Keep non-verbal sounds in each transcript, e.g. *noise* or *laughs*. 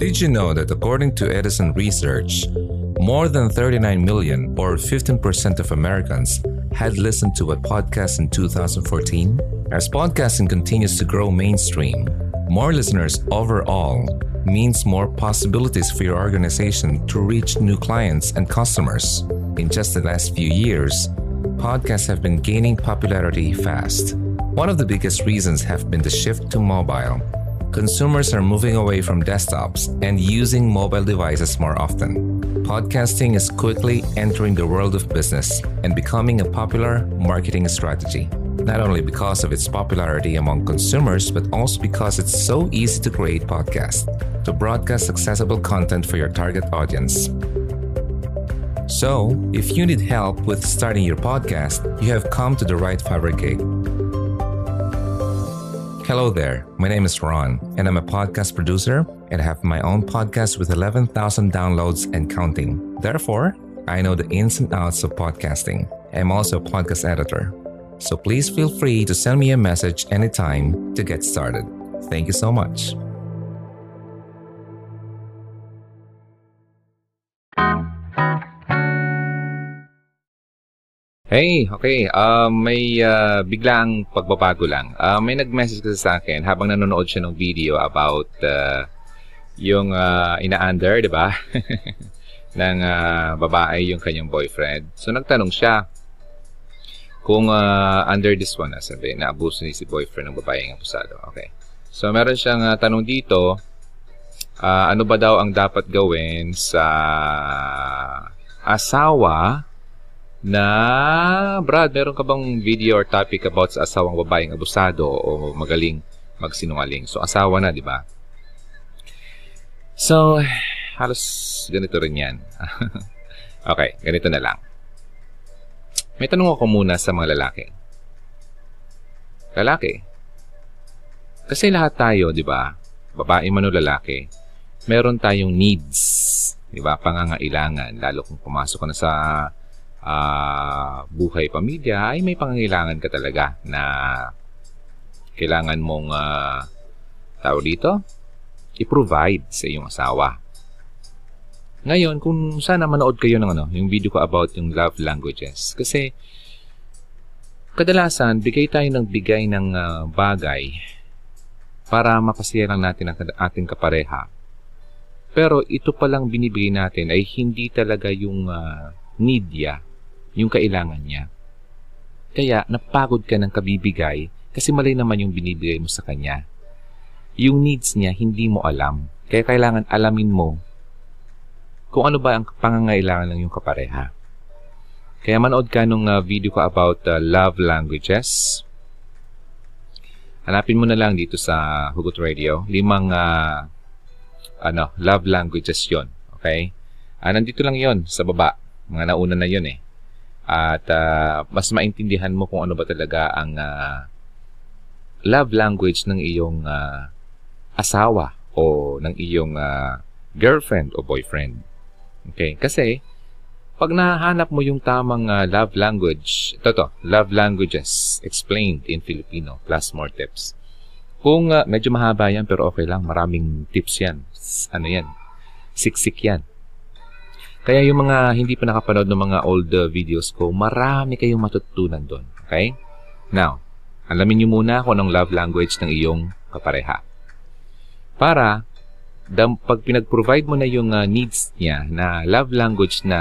Did you know that according to Edison Research, more than 39 million, or 15% of Americans, had listened to a podcast in 2014? As podcasting continues to grow mainstream, more listeners overall means more possibilities for your organization to reach new clients and customers. In just the last few years, podcasts have been gaining popularity fast. One of the biggest reasons have been the shift to mobile. Consumers are moving away from desktops and using mobile devices more often. Podcasting is quickly entering the world of business and becoming a popular marketing strategy. Not only because of its popularity among consumers, but also because it's so easy to create podcasts to broadcast accessible content for your target audience. So, if you need help with starting your podcast, you have come to the right fabricate. Hello there, my name is Ron, and I'm a podcast producer and have my own podcast with 11,000 downloads and counting. Therefore, I know the ins and outs of podcasting. I'm also a podcast editor. So please feel free to send me a message anytime to get started. Thank you so much. Hey, okay. Uh, may uh, biglang pagbabago lang. Uh, may nag-message kasi sa akin habang nanonood siya ng video about uh, yung uh, ina-under, di ba? *laughs* ng uh, babae yung kanyang boyfriend. So, nagtanong siya kung uh, under this one, ah, sabi, naabuso ni si boyfriend ng babae ng abusado. Okay. So, meron siyang uh, tanong dito, uh, ano ba daw ang dapat gawin sa asawa na, Brad, meron ka bang video or topic about sa asawang babaeng abusado o magaling magsinungaling? So, asawa na, di ba? So, halos ganito rin yan. *laughs* okay, ganito na lang. May tanong ako muna sa mga lalaki. Lalaki. Kasi lahat tayo, di ba? Babae man o lalaki, meron tayong needs. Di ba? Pangangailangan. Lalo kung pumasok ka na sa uh, buhay pamilya, ay may pangangailangan ka talaga na kailangan mong uh, tao dito, i-provide sa iyong asawa. Ngayon, kung sana manood kayo ng ano, yung video ko about yung love languages. Kasi, kadalasan, bigay tayo ng bigay ng uh, bagay para mapasaya lang natin ang ating kapareha. Pero ito palang binibigay natin ay hindi talaga yung uh, need niya yung kailangan niya. Kaya napagod ka ng kabibigay kasi mali naman yung binibigay mo sa kanya. Yung needs niya hindi mo alam. Kaya kailangan alamin mo kung ano ba ang pangangailangan ng yung kapareha. Kaya manood ka nung uh, video ko about uh, love languages. Hanapin mo na lang dito sa Hugot Radio. Limang uh, ano, love languages yon Okay? Ah, nandito lang yon sa baba. Mga nauna na yon eh at uh, mas maintindihan mo kung ano ba talaga ang uh, love language ng iyong uh, asawa o ng iyong uh, girlfriend o boyfriend. Okay? Kasi, pag nahanap mo yung tamang uh, love language, ito to, love languages explained in Filipino plus more tips. Kung uh, medyo mahaba yan pero okay lang, maraming tips yan. Ano yan? Siksik yan. Kaya yung mga hindi pa nakapanood ng mga old uh, videos ko, marami kayong matutunan doon. Okay? Now, alamin nyo muna kung anong love language ng iyong kapareha. Para, dam, pag pinag-provide mo na yung uh, needs niya na love language na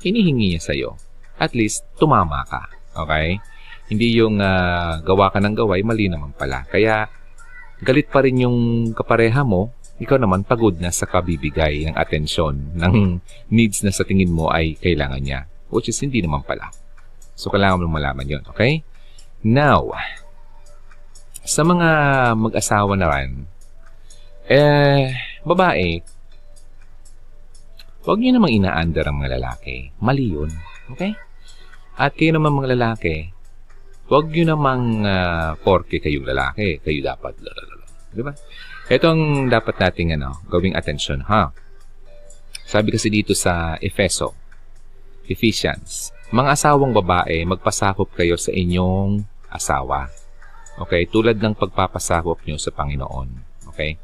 hinihingi niya sa'yo, at least tumama ka. Okay? Hindi yung uh, gawa ka ng gaway, mali naman pala. Kaya, galit pa rin yung kapareha mo ikaw naman pagod na sa kabibigay ng atensyon ng needs na sa tingin mo ay kailangan niya. Which is hindi naman pala. So, kailangan mo malaman yon Okay? Now, sa mga mag-asawa na rin, eh, babae, huwag niyo namang inaandar ang mga lalaki. Mali yun. Okay? At kayo naman mga lalaki, huwag niyo namang uh, porke kayong lalaki, kayo dapat, di ba? Ito ang dapat nating ano, gawing attention, ha? Sabi kasi dito sa Efeso, Ephesians, mga asawang babae, magpasakop kayo sa inyong asawa. Okay? Tulad ng pagpapasakop nyo sa Panginoon. Okay?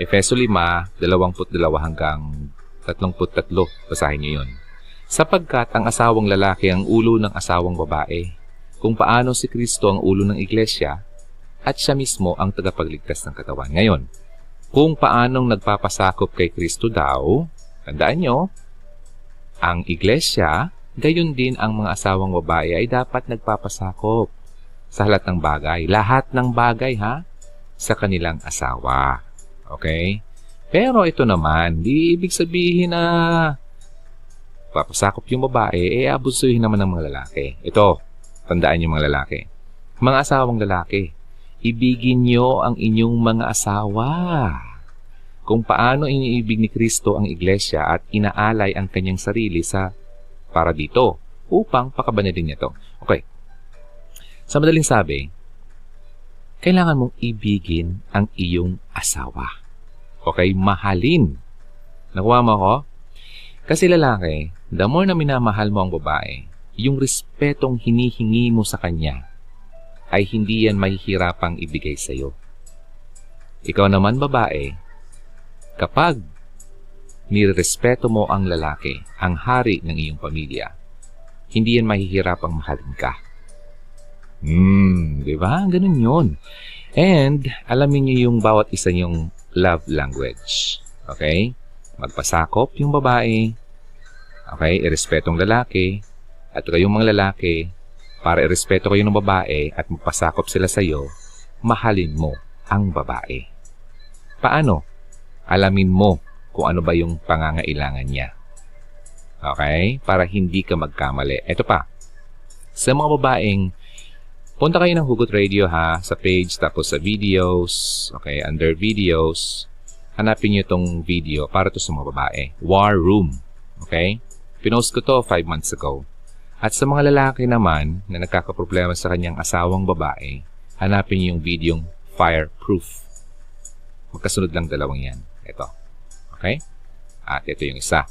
Efeso 5, 22 hanggang 33. Basahin niyo yun. Sapagkat ang asawang lalaki ang ulo ng asawang babae, kung paano si Kristo ang ulo ng iglesia, at siya mismo ang tagapagligtas ng katawan. Ngayon, kung paanong nagpapasakop kay Kristo daw, tandaan nyo, ang iglesia, gayon din ang mga asawang babae ay dapat nagpapasakop sa lahat ng bagay. Lahat ng bagay, ha? Sa kanilang asawa. Okay? Pero ito naman, di ibig sabihin na papasakop yung babae, eh abusuhin naman ng mga lalaki. Ito, tandaan yung mga lalaki. Mga asawang lalaki, ibigin nyo ang inyong mga asawa. Kung paano iniibig ni Kristo ang iglesia at inaalay ang kanyang sarili sa para dito upang pakabanalin niya to. Okay. Sa madaling sabi, kailangan mong ibigin ang iyong asawa. Okay? Mahalin. Nakuha mo ako? Kasi lalaki, the more na minamahal mo ang babae, yung respetong hinihingi mo sa kanya ay hindi yan mahihirapang ibigay sa iyo. Ikaw naman babae, kapag nirespeto mo ang lalaki, ang hari ng iyong pamilya, hindi yan mahihirapang mahalin ka. Hmm, di ba? Ganun yun. And, alamin niyo yung bawat isa yung love language. Okay? Magpasakop yung babae. Okay? Irespetong lalaki. At kayong mga lalaki, para irespeto kayo ng babae at magpasakop sila sa iyo, mahalin mo ang babae. Paano? Alamin mo kung ano ba yung pangangailangan niya. Okay? Para hindi ka magkamali. Ito pa. Sa mga babaeng, punta kayo ng Hugot Radio ha, sa page, tapos sa videos, okay, under videos, hanapin niyo itong video para to sa mga babae. War Room. Okay? Pinost ko to 5 months ago. At sa mga lalaki naman na nagkakaproblema sa kanyang asawang babae, hanapin niyo yung videong fireproof. Magkasunod lang dalawang yan. Ito. Okay? At ito yung isa.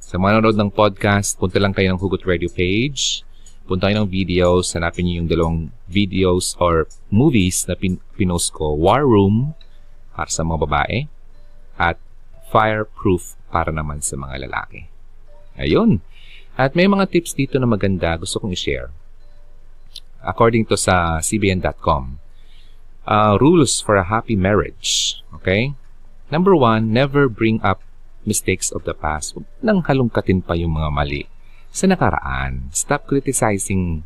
Sa mga nanonood ng podcast, punta lang kayo ng Hugot Radio page. Punta kayo ng videos. Hanapin niyo yung dalawang videos or movies na pin pinost ko. War Room para sa mga babae at Fireproof para naman sa mga lalaki. Ayun. At may mga tips dito na maganda gusto kong i-share. According to sa cbn.com, uh, rules for a happy marriage. Okay? Number one, never bring up mistakes of the past. Huwag nang halongkatin pa yung mga mali sa nakaraan. Stop criticizing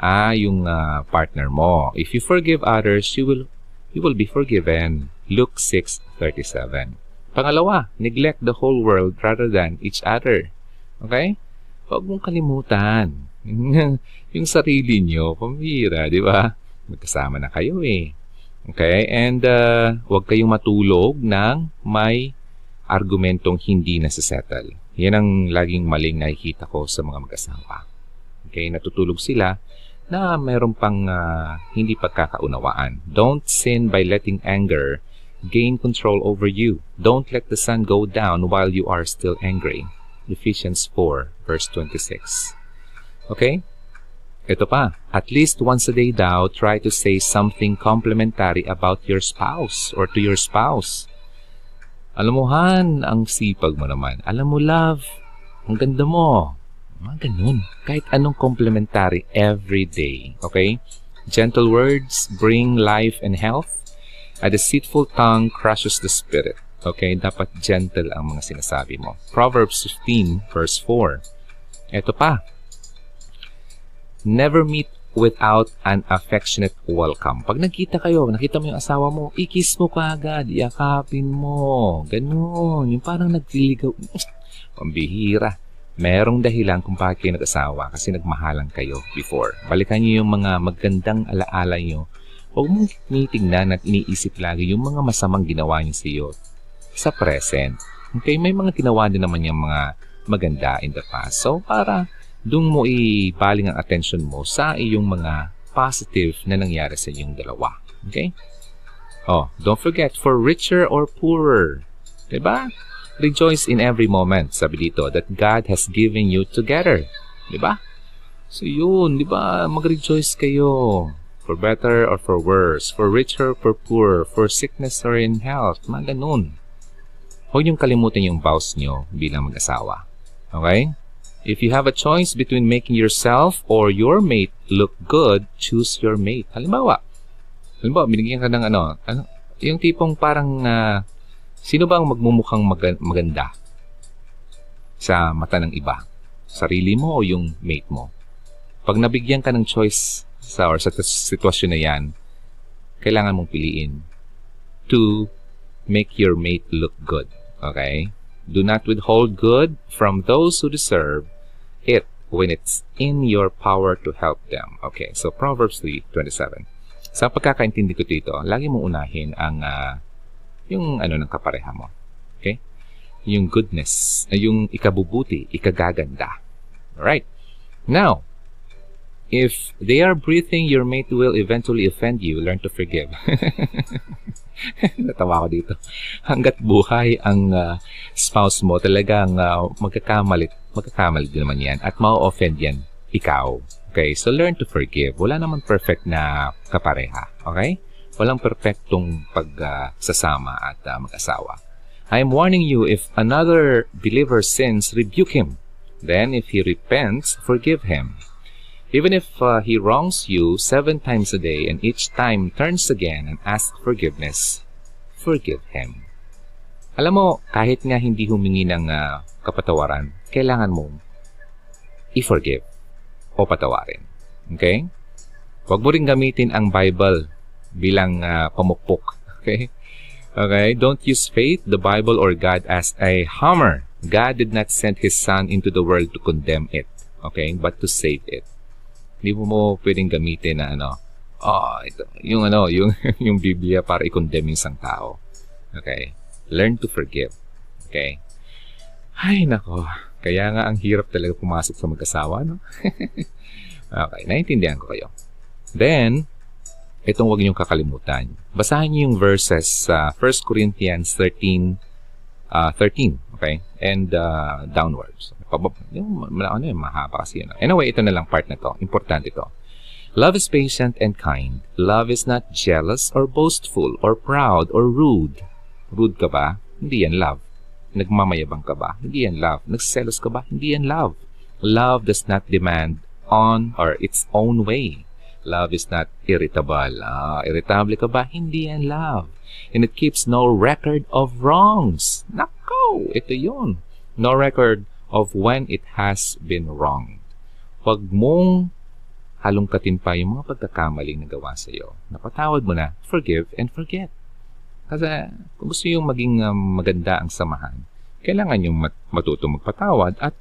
ah, yung uh, partner mo. If you forgive others, you will you will be forgiven. Luke 6:37. Pangalawa, neglect the whole world rather than each other. Okay? Huwag mong kalimutan. *laughs* yung sarili nyo, pamira, di ba? Magkasama na kayo eh. Okay? And uh, huwag kayong matulog ng may argumentong hindi nasa-settle. Yan ang laging maling nakikita ko sa mga mag-asawa. Okay? Natutulog sila na mayroon pang uh, hindi pagkakaunawaan. Don't sin by letting anger gain control over you. Don't let the sun go down while you are still angry. Ephesians 4, verse 26. Okay? Ito pa. At least once a day daw, try to say something complimentary about your spouse or to your spouse. Alam mo, Han, ang sipag mo naman. Alam mo, love, ang ganda mo. Mga ganun. Kahit anong complimentary every day. Okay? Gentle words bring life and health. A deceitful tongue crushes the spirit. Okay, dapat gentle ang mga sinasabi mo. Proverbs 15 verse 4. Ito pa. Never meet without an affectionate welcome. Pag nagkita kayo, nakita mo yung asawa mo, ikis mo kaagad, yakapin mo. Ganun. Yung parang nagliligaw. *sniffs* Pambihira. Merong dahilan kung bakit kayo nag-asawa kasi nagmahalan kayo before. Balikan niyo yung mga magandang alaala niyo. Huwag mong tinitingnan at iniisip lagi yung mga masamang ginawa niyo sa iyo sa present. Okay, may mga ginawa din naman yung mga maganda in the past. So, para doon mo ibaling ang attention mo sa iyong mga positive na nangyari sa inyong dalawa. Okay? Oh, don't forget, for richer or poorer. Diba? Rejoice in every moment, sabi dito, that God has given you together. Diba? So yun, di ba? Mag-rejoice kayo. For better or for worse, for richer or for poorer, for sickness or in health, mga ganun. Huwag niyong kalimutan yung vows niyo bilang mag-asawa. Okay? If you have a choice between making yourself or your mate look good, choose your mate. Halimbawa, halimbawa, binigyan ka ng ano, ano yung tipong parang, uh, sino ba ang magmumukhang mag- maganda sa mata ng iba? Sarili mo o yung mate mo? Pag nabigyan ka ng choice sa or sa sitwasyon na yan, kailangan mong piliin to make your mate look good. Okay? Do not withhold good from those who deserve it when it's in your power to help them. Okay, so Proverbs 3:27. Sa pagkakaintindi ko dito, lagi mong unahin ang uh, yung ano ng kapareha mo. Okay? Yung goodness, yung ikabubuti, ikagaganda. Alright. Now, if they are breathing, your mate will eventually offend you. Learn to forgive. *laughs* *laughs* Natawa ko dito. Hanggat buhay ang uh, spouse mo, talagang uh, magkakamali, magkakamali naman yan at ma-offend yan ikaw. Okay, so learn to forgive. Wala naman perfect na kapareha. Okay? Walang perfectong pagsasama uh, at uh, mag-asawa. I am warning you, if another believer sins, rebuke him. Then, if he repents, forgive him. Even if uh, he wrongs you seven times a day and each time turns again and asks forgiveness, forgive him. Alam mo, kahit nga hindi humingi ng uh, kapatawaran, kailangan mong i-forgive o patawarin. Okay? Huwag mo rin gamitin ang Bible bilang uh, pamukpok. *laughs* Okay? Okay? Don't use faith, the Bible, or God as a hammer. God did not send His Son into the world to condemn it. Okay? But to save it. Hindi mo pwedeng gamitin na ano, oh, ito, yung ano, *laughs* yung, yung Biblia para i-condemn yung isang tao. Okay? Learn to forgive. Okay? Ay, nako. Kaya nga ang hirap talaga pumasok sa mag-asawa, no? *laughs* okay, naintindihan ko kayo. Then, itong wag niyong kakalimutan. Basahin niyo yung verses sa uh, 1 Corinthians 13, uh, 13, okay? And uh, downwards. Pabab, yung, ano yung mahaba kasi yun. Anyway, ito na lang part na to. Importante to. Love is patient and kind. Love is not jealous or boastful or proud or rude. Rude ka ba? Hindi yan love. Nagmamayabang ka ba? Hindi yan love. Nagselos ka ba? Hindi yan love. Love does not demand on or its own way. Love is not irritable. Ah, irritable ka ba? Hindi yan love. And it keeps no record of wrongs. Nako, ito yun. No record of when it has been wronged. Huwag mong halongkatin pa yung mga pagkakamaling nagawa sa iyo. Napatawad mo na, forgive and forget. Kasi kung gusto yung maging um, maganda ang samahan, kailangan yung mat- matuto magpatawad at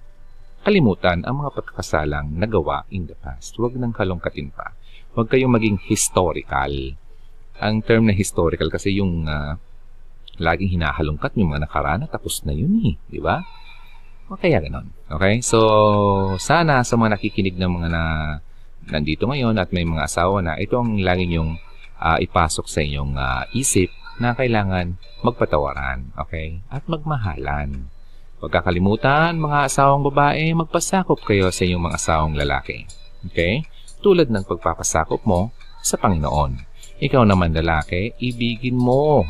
kalimutan ang mga pagkakasalang nagawa in the past. Huwag nang halongkatin pa. Huwag kayong maging historical. Ang term na historical kasi yung uh, laging hinahalongkat yung mga nakaraan tapos na yun eh. Di ba? O kaya ganon. Okay? So, sana sa mga nakikinig ng mga na nandito ngayon at may mga asawa na, ito ang lagi yung uh, ipasok sa inyong uh, isip na kailangan magpatawaran. Okay? At magmahalan. Huwag kakalimutan, mga asawang babae, magpasakop kayo sa inyong mga asawang lalaki. Okay? Tulad ng pagpapasakop mo sa Panginoon. Ikaw naman lalaki, ibigin mo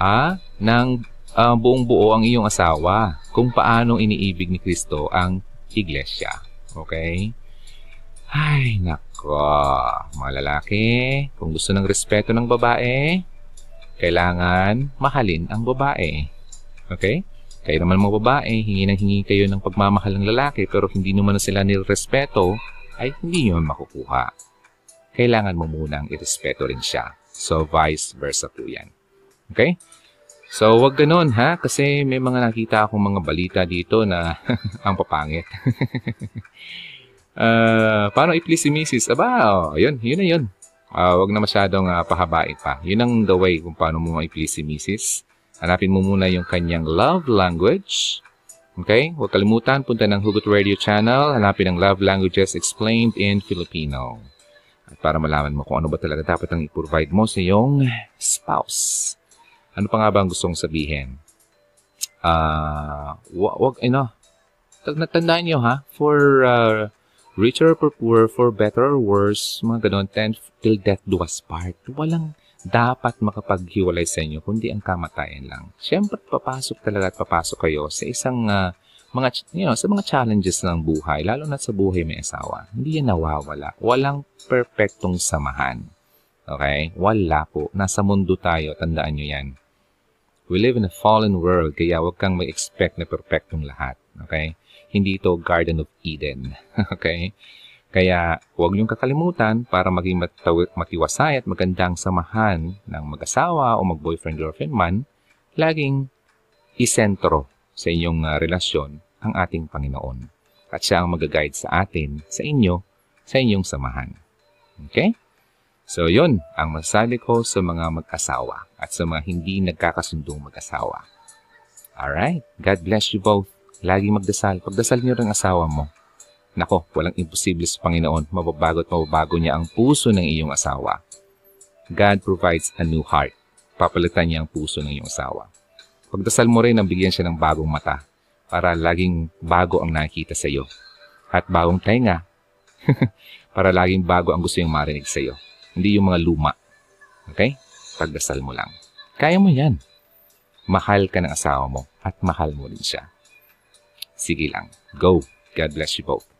ah, ng uh, buong buo ang iyong asawa kung paano iniibig ni Kristo ang iglesia. Okay? Ay, nako. Mga lalaki, kung gusto ng respeto ng babae, kailangan mahalin ang babae. Okay? Kayo naman mga babae, hingi ng hingi kayo ng pagmamahal ng lalaki pero hindi naman na sila nirespeto, ay hindi nyo makukuha. Kailangan mo munang irespeto rin siya. So, vice versa po yan. Okay? So, wag ganun ha, kasi may mga nakita akong mga balita dito na *laughs* ang papangit. uh, *laughs* paano i-please si Mrs. Aba, oh, yun, yun na yun. Uh, wag na masyadong uh, pahabain pa. Yun ang the way kung paano mo i-please si Mrs. Hanapin mo muna yung kanyang love language. Okay? Huwag kalimutan, punta ng Hugot Radio channel. Hanapin ang love languages explained in Filipino. At para malaman mo kung ano ba talaga dapat ang i-provide mo sa iyong spouse. Ano pa nga ba ang gustong sabihin? Uh, wag, ano, natandaan nyo ha, for uh, richer or poorer, for better or worse, mga ganon, then till death do us part. Walang dapat makapaghiwalay sa inyo, kundi ang kamatayan lang. Siyempre, papasok talaga at papasok kayo sa isang uh, mga, you know, sa mga challenges ng buhay, lalo na sa buhay may asawa. Hindi yan nawawala. Walang perpektong samahan. Okay? Wala po. Nasa mundo tayo, tandaan nyo yan. We live in a fallen world, kaya huwag kang mag-expect na perpektong lahat. Okay? Hindi ito Garden of Eden. *laughs* okay? Kaya huwag niyong kakalimutan para maging matiwasay at magandang samahan ng mag-asawa o mag-boyfriend-girlfriend man, laging isentro sa inyong uh, relasyon ang ating Panginoon. At siya ang mag-guide sa atin, sa inyo, sa inyong samahan. Okay? So, yun ang masasabi ko sa mga mag-asawa at sa mga hindi nagkakasundong mag-asawa. Alright? God bless you both. Lagi magdasal. Pagdasal niyo rin asawa mo. Nako, walang imposible sa Panginoon. Mababago at mababago niya ang puso ng iyong asawa. God provides a new heart. Papalitan niya ang puso ng iyong asawa. Pagdasal mo rin ang bigyan siya ng bagong mata para laging bago ang nakikita sa iyo. At bagong tainga *laughs* para laging bago ang gusto niyang marinig sa iyo. Hindi yung mga luma. Okay? Pagdasal mo lang. Kaya mo yan. Mahal ka ng asawa mo at mahal mo rin siya. Sige lang. Go. God bless you both.